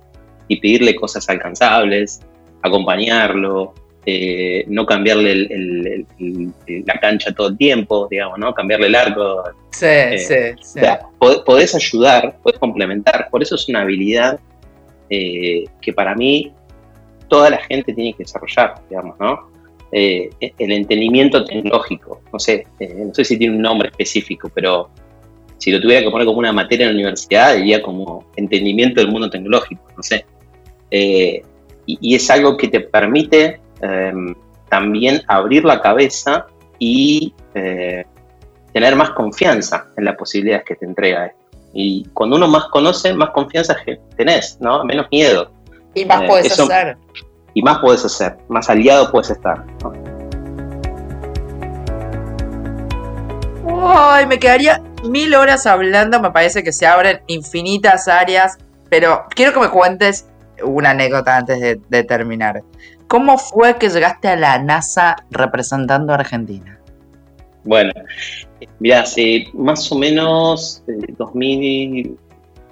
y pedirle cosas alcanzables, acompañarlo, eh, no cambiarle la cancha todo el tiempo, digamos, ¿no? Cambiarle el arco. Sí, eh, sí, sí. podés ayudar, podés complementar. Por eso es una habilidad eh, que para mí toda la gente tiene que desarrollar, digamos, ¿no? Eh, el entendimiento tecnológico, no sé, eh, no sé si tiene un nombre específico, pero si lo tuviera que poner como una materia en la universidad, diría como entendimiento del mundo tecnológico, no sé. Eh, y, es algo que te permite em, también abrir la cabeza y tener más confianza en las posibilidades que te entrega esto. Y cuando uno más conoce, más confianza tenés, ¿no? Menos miedo. Y más Eh, puedes eso- hacer. Y más podés hacer, más aliado puedes estar. ¿no? Ay, me quedaría mil horas hablando, me parece que se abren infinitas áreas, pero quiero que me cuentes una anécdota antes de, de terminar. ¿Cómo fue que llegaste a la NASA representando a Argentina? Bueno, mira, hace más o menos eh, 2000,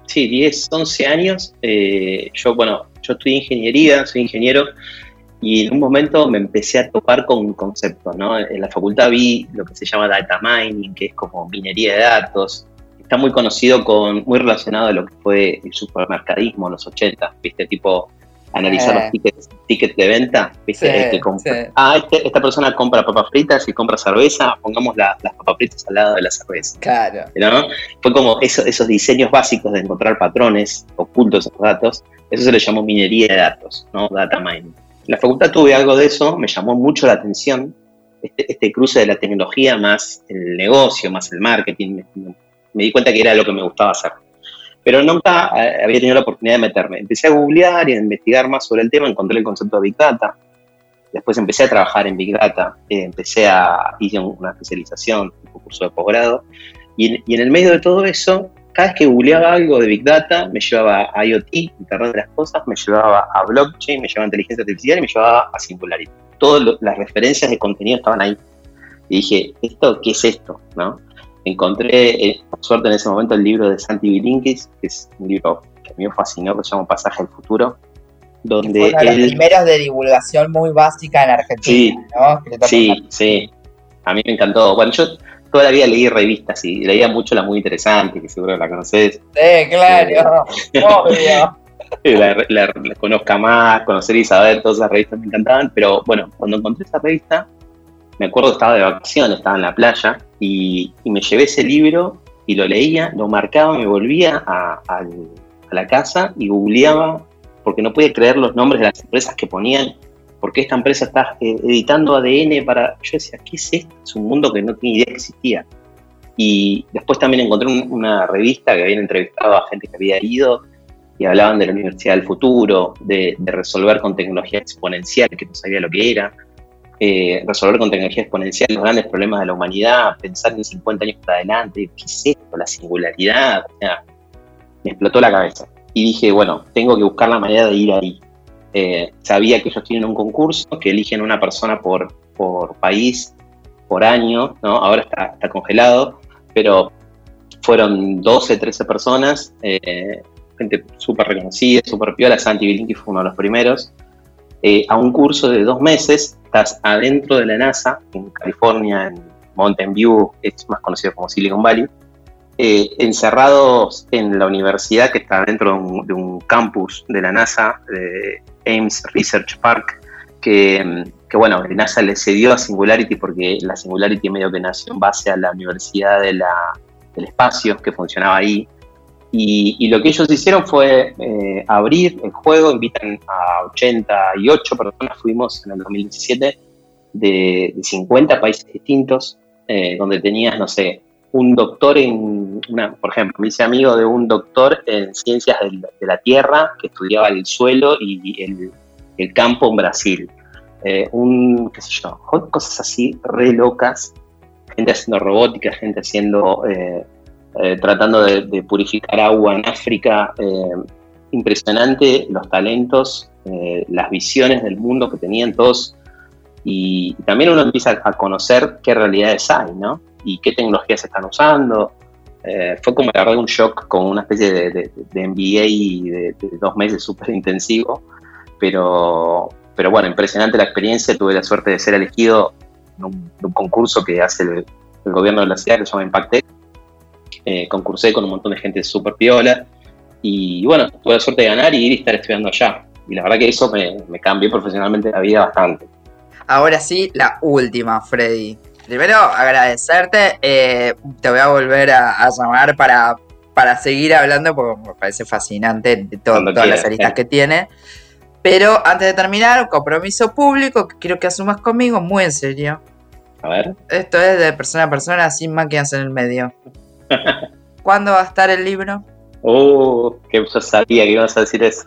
sí, 10, 11 años, eh, yo, bueno, yo estudié ingeniería, soy ingeniero, y en un momento me empecé a topar con un concepto, ¿no? En la facultad vi lo que se llama data mining, que es como minería de datos. Está muy conocido con, muy relacionado a lo que fue el supermercadismo en los 80, ¿viste? Tipo, analizar Eh. los tickets, tickets de venta, ¿viste? Sí, Este. Ah, este- esta persona compra papas fritas y compra cerveza, pongamos la- las papas fritas al lado de la cerveza. Claro. ¿no? Fue como eso- esos diseños básicos de encontrar patrones ocultos en los datos, eso se le llamó minería de datos, ¿no? Data mining. En la facultad tuve algo de eso, me llamó mucho la atención, este, este cruce de la tecnología más el negocio, más el marketing, me, me di cuenta que era lo que me gustaba hacer. Pero nunca eh, había tenido la oportunidad de meterme. Empecé a googlear y a investigar más sobre el tema, encontré el concepto de Big Data, después empecé a trabajar en Big Data, eh, empecé a, hice una especialización, un curso de posgrado, y y en el medio de todo eso, cada vez que googleaba algo de Big Data, me llevaba a IoT, Internet de las Cosas, me llevaba a blockchain, me llevaba a inteligencia artificial y me llevaba a Singularity. Todas las referencias de contenido estaban ahí. Y dije, ¿esto qué es esto? ¿No? Encontré, eh, por suerte en ese momento, el libro de Santi Bilinkis, que es un libro que a mí me fascinó, que se llama Pasaje al Futuro, donde Fue uno de los primeros de divulgación muy básica en Argentina, ¿no? Escrito Sí, sí. A mí me encantó. Bueno, yo toda la vida leí revistas y leía mucho La Muy Interesante, que seguro la conoces. Sí, claro. Obvio. La, la- la conozca más, conocer y saber, todas esas revistas me encantaban. Pero bueno, cuando encontré esa revista, me acuerdo que estaba de vacaciones, estaba en la playa y, me llevé ese libro y lo leía, lo marcaba, me volvía a, la casa y googleaba porque no podía creer los nombres de las empresas que ponían porque esta empresa está eh, editando ADN para... Yo decía, ¿qué es esto? Es un mundo que no tenía idea que existía. Y después también encontré un- una revista que habían entrevistado a gente que había ido y hablaban de la Universidad del Futuro, de resolver con tecnología exponencial, que no sabía lo que era, eh, resolver con tecnología exponencial los grandes problemas de la humanidad, pensar en 50 años para adelante, ¿qué es esto? La singularidad, me explotó la cabeza. Y dije, bueno, tengo que buscar la manera de ir ahí. Eh, sabía que ellos tienen un concurso, que eligen una persona por, por país, por año, ¿no? Ahora está, está congelado, pero fueron 12, 13 personas, eh, gente súper reconocida, súper piola, Santi Bilinki fue uno de los primeros, eh, a un curso de dos meses, estás adentro de la NASA, en California, en Mountain View, es más conocido como Silicon Valley, eh, encerrados en la universidad que está dentro de un, campus de la NASA, de Ames Research Park, que, que, bueno, la NASA le cedió a Singularity porque la Singularity medio que nació en base a la Universidad de la- del Espacio que funcionaba ahí. Y, lo que ellos hicieron fue eh, abrir el juego, invitan a 88 personas, fuimos en el 2017, de, de 50 países distintos, eh, donde tenías, no sé, un doctor en, una, por ejemplo, me hice amigo de un doctor en ciencias de la tierra que estudiaba el suelo y el, el campo en Brasil. Eh, un, qué sé yo, cosas así re locas, gente haciendo robótica, gente haciendo, eh, tratando de, purificar agua en África. eh, impresionante los talentos, eh, las visiones del mundo que tenían todos. Y también uno empieza a conocer qué realidades hay, ¿no? Y qué tecnologías están usando. Fue como la verdad un shock con una especie de, de, de MBA de, dos meses súper intensivo. Pero, pero bueno, impresionante la experiencia. Tuve la suerte de ser elegido en un, concurso que hace el, el, gobierno de la ciudad que se llama Impactec. Eh, concursé con un montón de gente súper piola. Y bueno, tuve la suerte de ganar y ir y estar estudiando allá. Y la verdad que eso me, me cambió profesionalmente la vida bastante. Ahora sí, la última, Freddy. Primero, agradecerte. Eh, te voy a volver a, a llamar para, para, seguir hablando porque me parece fascinante de to Cuando todas quieras, las aristas eh. que tiene. Pero antes de terminar, un compromiso público que quiero que asumas conmigo muy en serio. A ver. Esto es de persona a persona, sin máquinas en el medio. ¿Cuándo va a estar el libro? Oh, que yo sabía que ibas a decir eso.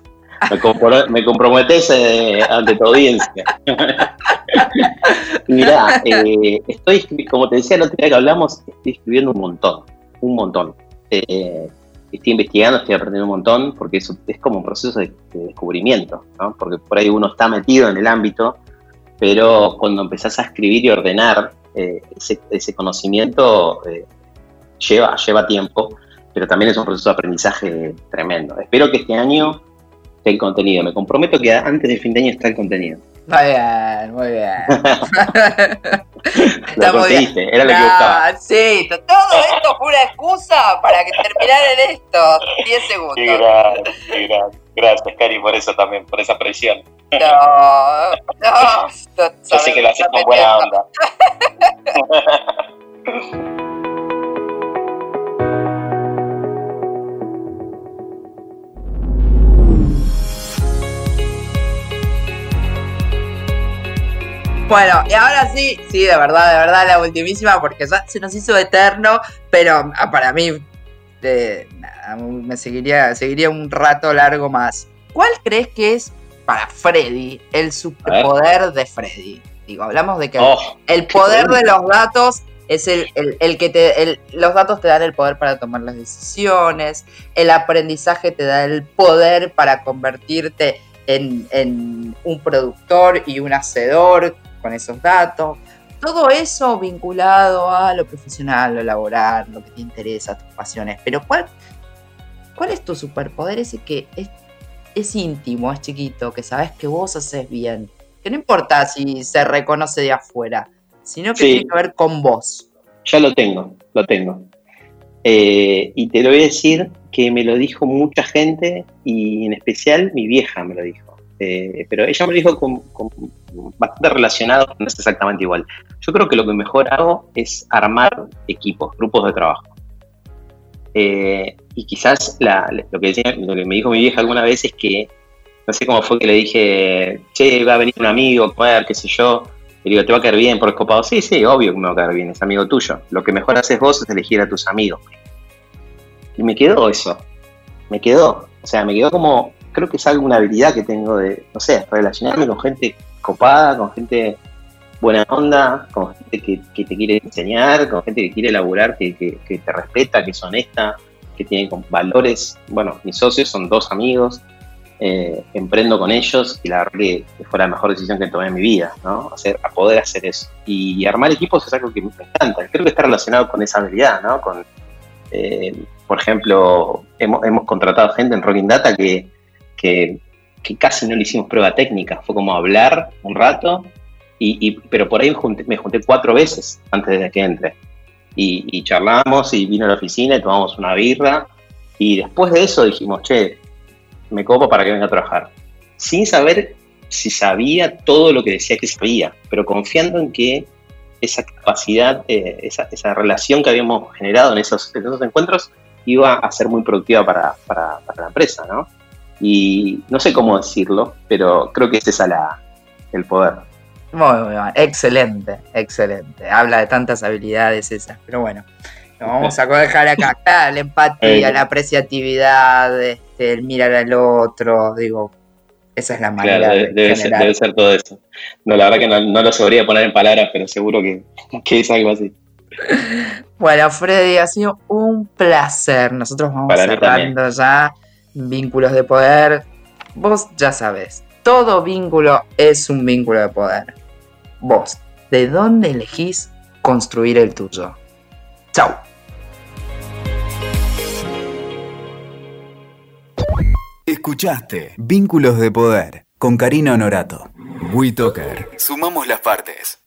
me, comprometes eh, ante tu audiencia. Mirá, eh, estoy, como te decía la otra vez que hablamos, estoy escribiendo un montón, un montón. Eh, estoy investigando, estoy aprendiendo un montón, porque eso es como un proceso de, descubrimiento, ¿no? Porque por ahí uno está metido en el ámbito, pero cuando empezás a escribir y ordenar ese, ese, conocimiento, lleva, lleva tiempo pero también es un proceso de aprendizaje tremendo. Espero que este año esté el contenido. Me comprometo que antes del fin de año está el contenido. Muy bien, muy bien. Lo conseguiste, era lo que buscaba. Sí, todo esto fue una excusa para que terminara en esto. 10 segundos. Qué grande, qué. Gracias, Cari, por eso también, por esa presión. No, no. Yo sé que lo haces con buena onda. Bueno, y ahora sí, sí, de verdad, de verdad, la ultimísima, porque ya se nos hizo eterno, pero ah, para mí me seguiría, seguiría un rato largo más. ¿Cuál crees que es para Freddy el superpoder de Freddy? Digo, hablamos de que oh, el poder de los datos es el, que te, los datos te dan el poder para tomar las decisiones, el aprendizaje te da el poder para convertirte en, en un productor y un hacedor con esos datos. Todo eso vinculado a lo profesional, lo laboral, lo que te interesa, tus pasiones. Pero ¿cuál, cuál es tu superpoder ese que es, es íntimo, es chiquito, que sabes que vos haces bien? Que no importa si se reconoce de afuera, sino que tiene que ver con vos. Ya lo tengo, lo tengo. Eh, y te lo voy a decir que me lo dijo mucha gente y en especial mi vieja me lo dijo. Eh, pero ella me dijo con, bastante relacionado, no es exactamente igual. Yo creo que lo que mejor hago es armar equipos, grupos de trabajo. Eh, y quizás lo, que lo que me dijo mi vieja alguna vez es que, no sé cómo fue que le dije, che, va a venir un amigo a comer, qué sé yo. Y digo, ¿te va a caer bien por escopado? Sí, sí, obvio que me va a caer bien, es amigo tuyo. Lo que mejor haces vos es elegir a tus amigos. Y me quedó eso. Me quedó. O sea, me quedó como, creo que es alguna habilidad que tengo de, no sé, relacionarme con gente copada, con gente buena onda, con gente que, te quiere enseñar, con gente que quiere elaborar, que, te respeta, que es honesta, que tiene valores. Bueno, mis socios son dos amigos, eh, emprendo con ellos y la verdad que fue la mejor decisión que tomé en mi vida, ¿no? Hacer, a poder hacer eso. Y, armar equipos es algo que me encanta. Creo que está relacionado con esa habilidad, ¿no? Con, eh, por ejemplo, hemos, hemos contratado gente en Rocking Data que que, casi no le hicimos prueba técnica, fue como hablar un rato, y, pero por ahí me junté, cuatro veces antes de que entre. Y, charlamos y vino a la oficina y tomamos una birra, y después de eso dijimos, che, me copo para que venga a trabajar. Sin saber si sabía todo lo que decía que sabía, pero confiando en que esa capacidad, eh, esa, esa, relación que habíamos generado en esos, esos encuentros iba a ser muy productiva para, para, para la empresa, ¿no? Y no sé cómo decirlo, pero creo que ese es la, el poder. Muy, muy bien, excelente, excelente. Habla de tantas habilidades esas, pero bueno, lo vamos a dejar acá. la empatía, la apreciatividad, este, el mirar al otro, digo, esa es la manera. de debe, ser, debe, ser, todo eso. No, la verdad que no, lo sabría poner en palabras, pero seguro que, que, es algo así. Bueno, Freddy, ha sido un placer. Nosotros vamos cerrando ya vínculos de poder, vos ya sabes, todo vínculo es un vínculo de poder. Vos, ¿de dónde elegís construir el tuyo? Chau. Escuchaste Vínculos de Poder con Karina Honorato. WeToker. Sumamos las partes.